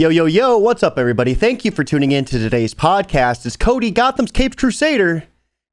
Yo, yo, yo, what's up, everybody? Thank you for tuning in to today's podcast. It's Cody, Gotham's Caped Crusader.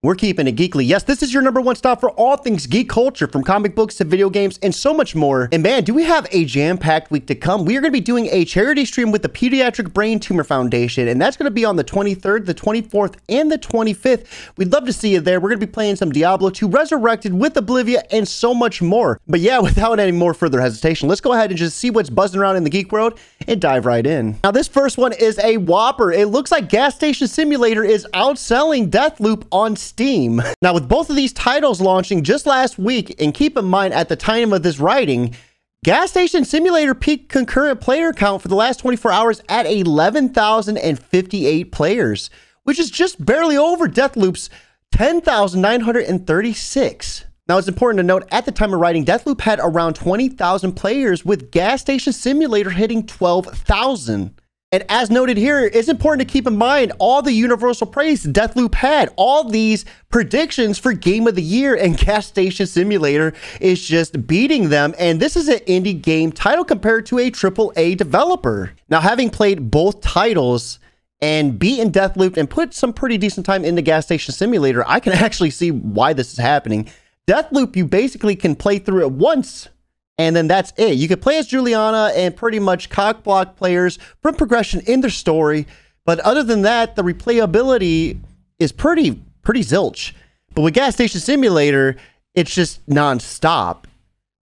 We're keeping it geekly. Yes, this is your number one stop for all things geek culture, from comic books to video games and so much more. And man, do we have a jam packed week to come? We are going to be doing a charity stream with the Pediatric Brain Tumor Foundation, and that's going to be on the 23rd, the 24th, and the 25th. We'd love to see you there. We're going to be playing some Diablo 2 Resurrected with Oblivia and so much more. But yeah, without any more further hesitation, let's go ahead and just see what's buzzing around in the geek world and dive right in. Now, this first one is a whopper. It looks like Gas Station Simulator is outselling Deathloop on Steam. Steam. Now, with both of these titles launching just last week, and keep in mind at the time of this writing, Gas Station Simulator peaked concurrent player count for the last 24 hours at 11,058 players, which is just barely over Deathloop's 10,936. Now, it's important to note at the time of writing, Deathloop had around 20,000 players, with Gas Station Simulator hitting 12,000. And as noted here, it's important to keep in mind all the universal praise Deathloop had, all these predictions for Game of the Year, and Gas Station Simulator is just beating them. And this is an indie game title compared to a AAA developer. Now, having played both titles, and beaten Deathloop and put some pretty decent time in the gas station simulator, I can actually see why this is happening. Deathloop, you basically can play through it once and then that's it. You could play as Juliana and pretty much cockblock players from progression in their story. But other than that, the replayability is pretty pretty zilch. But with Gas Station Simulator, it's just nonstop.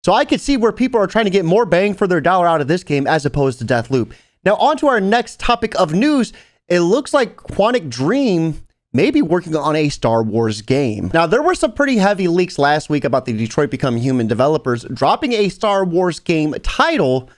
So I could see where people are trying to get more bang for their dollar out of this game as opposed to Deathloop. Now on to our next topic of news. It looks like Quantic Dream maybe working on a Star Wars game. Now, there were some pretty heavy leaks last week about the Detroit Become Human developers dropping a Star Wars game title,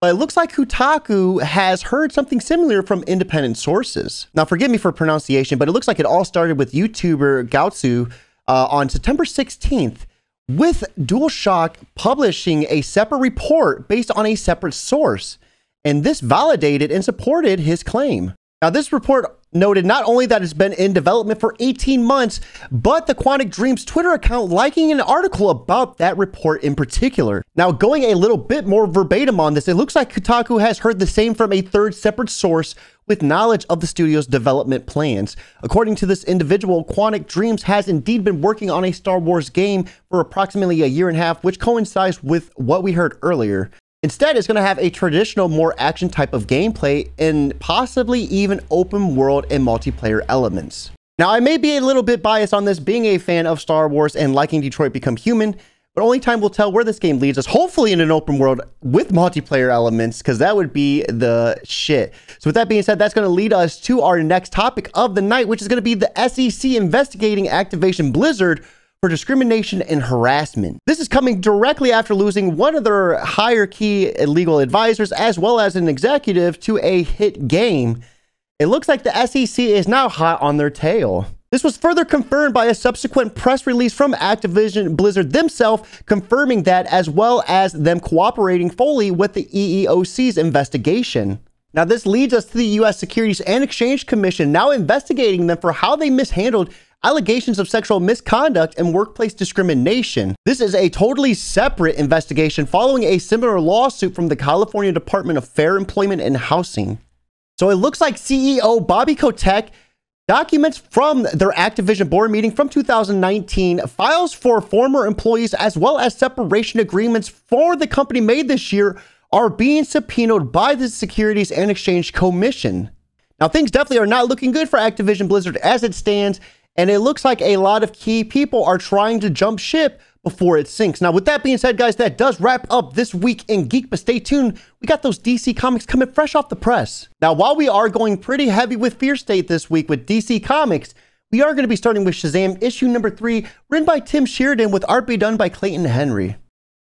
but it looks like Kotaku has heard something similar from independent sources. Now, forgive me for pronunciation, but it looks like it all started with YouTuber Gautsu uh, on September 16th with DualShock publishing a separate report based on a separate source. And this validated and supported his claim. Now, this report noted not only that it's been in development for 18 months, but the Quantic Dreams Twitter account liking an article about that report in particular. Now, going a little bit more verbatim on this, it looks like Kotaku has heard the same from a third separate source with knowledge of the studio's development plans. According to this individual, Quantic Dreams has indeed been working on a Star Wars game for approximately a year and a half, which coincides with what we heard earlier. Instead, it's going to have a traditional, more action type of gameplay and possibly even open world and multiplayer elements. Now, I may be a little bit biased on this, being a fan of Star Wars and liking Detroit Become Human, but only time will tell where this game leads us. Hopefully, in an open world with multiplayer elements, because that would be the shit. So, with that being said, that's going to lead us to our next topic of the night, which is going to be the SEC investigating Activision Blizzard for discrimination and harassment. This is coming directly after losing one of their higher key legal advisors as well as an executive to a hit game. It looks like the SEC is now hot on their tail. This was further confirmed by a subsequent press release from Activision Blizzard themselves, confirming that as well as them cooperating fully with the EEOC's investigation. Now, this leads us to the U.S. Securities and Exchange Commission now investigating them for how they mishandled allegations of sexual misconduct and workplace discrimination. This is a totally separate investigation following a similar lawsuit from the California Department of Fair Employment and Housing. So it looks like CEO Bobby Kotick documents from their Activision board meeting from 2019, files for former employees, as well as separation agreements for the company made this year are being subpoenaed by the Securities and Exchange Commission. Now, things definitely are not looking good for Activision Blizzard as it stands, and it looks like a lot of key people are trying to jump ship before it sinks. Now, with that being said, guys, that does wrap up this week in Geek, but stay tuned. We got those DC comics coming fresh off the press. Now, while we are going pretty heavy with Fear State this week with DC Comics, we are going to be starting with Shazam issue number three, written by Tim Sheridan with art be done by Clayton Henry.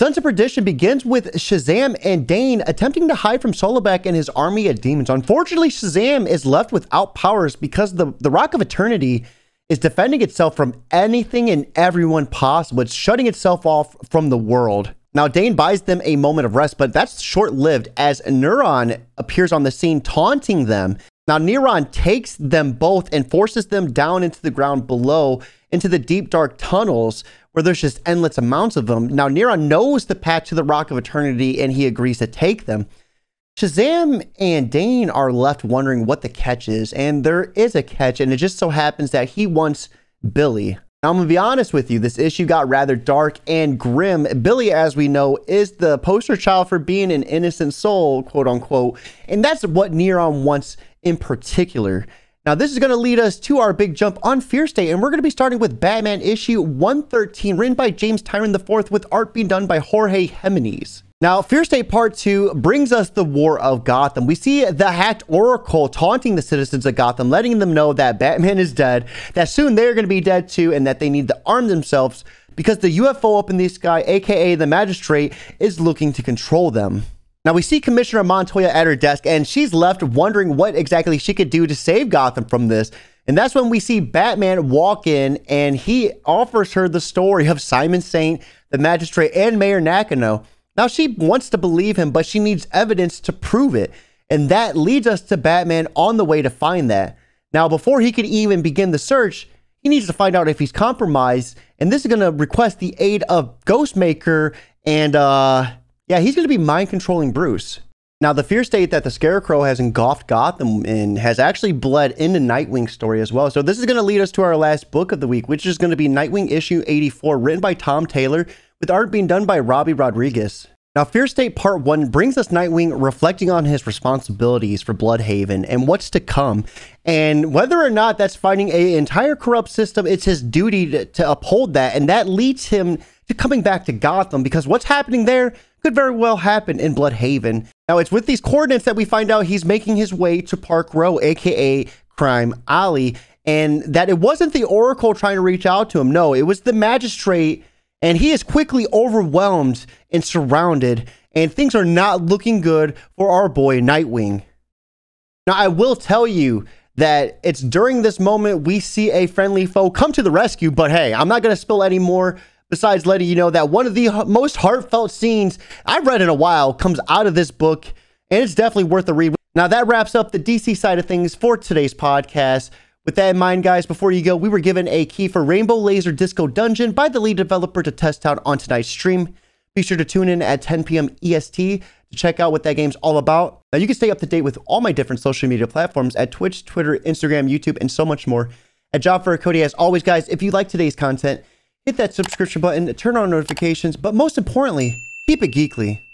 Sons of Perdition begins with Shazam and Dane attempting to hide from Solovek and his army of demons. Unfortunately, Shazam is left without powers because the, the Rock of Eternity is defending itself from anything and everyone possible. It's shutting itself off from the world. Now, Dane buys them a moment of rest, but that's short lived as Neron appears on the scene taunting them. Now, Neron takes them both and forces them down into the ground below, into the deep, dark tunnels where there's just endless amounts of them. Now, Neron knows the path to the Rock of Eternity and he agrees to take them. Shazam and Dane are left wondering what the catch is, and there is a catch, and it just so happens that he wants Billy. Now, I'm gonna be honest with you, this issue got rather dark and grim. Billy, as we know, is the poster child for being an innocent soul, quote unquote, and that's what Neron wants in particular. Now, this is going to lead us to our big jump on Fear State, and we're going to be starting with Batman issue 113, written by James Tynion IV, with art being done by Jorge Jimenez. Now, Fear State Part 2 brings us the War of Gotham. We see the hacked Oracle taunting the citizens of Gotham, letting them know that Batman is dead, that soon they're going to be dead too, and that they need to arm themselves because the UFO up in the sky, aka the Magistrate, is looking to control them. Now we see Commissioner Montoya at her desk and she's left wondering what exactly she could do to save Gotham from this. And that's when we see Batman walk in and he offers her the story of Simon Saint, the magistrate, and Mayor Nakano. Now she wants to believe him, but she needs evidence to prove it. And that leads us to Batman on the way to find that. Now, before he can even begin the search, he needs to find out if he's compromised. And this is going to request the aid of Ghostmaker and uh yeah, he's going to be mind controlling Bruce. Now, the fear state that the Scarecrow has engulfed Gotham in has actually bled into Nightwing's story as well. So, this is going to lead us to our last book of the week, which is going to be Nightwing issue 84, written by Tom Taylor, with art being done by Robbi Rodriguez. Now, Fear State Part 1 brings us Nightwing reflecting on his responsibilities for Blüdhaven and what's to come. And whether or not that's fighting an entire corrupt system, it's his duty to, to uphold that. And that leads him to coming back to Gotham because what's happening there could very well happen in Blüdhaven. Now, it's with these coordinates that we find out he's making his way to Park Row, aka Crime Alley, and that it wasn't the Oracle trying to reach out to him. No, it was the magistrate, and he is quickly overwhelmed and surrounded, and things are not looking good for our boy Nightwing. Now, I will tell you that it's during this moment we see a friendly foe come to the rescue, but hey, I'm not going to spill any more besides letting you know that one of the most heartfelt scenes I've read in a while comes out of this book, and it's definitely worth a read. Now, that wraps up the DC side of things for today's podcast. With that in mind, guys, before you go, we were given a key for Rainbow Laser Disco Dungeon by the lead developer to test out on tonight's stream. Be sure to tune in at 10 p.m. EST to check out what that game's all about. Now, you can stay up to date with all my different social media platforms at Twitch, Twitter, Instagram, YouTube, and so much more. At Job for a Cody, as always, guys, if you like today's content, hit that subscription button, turn on notifications, but most importantly, keep it geekly.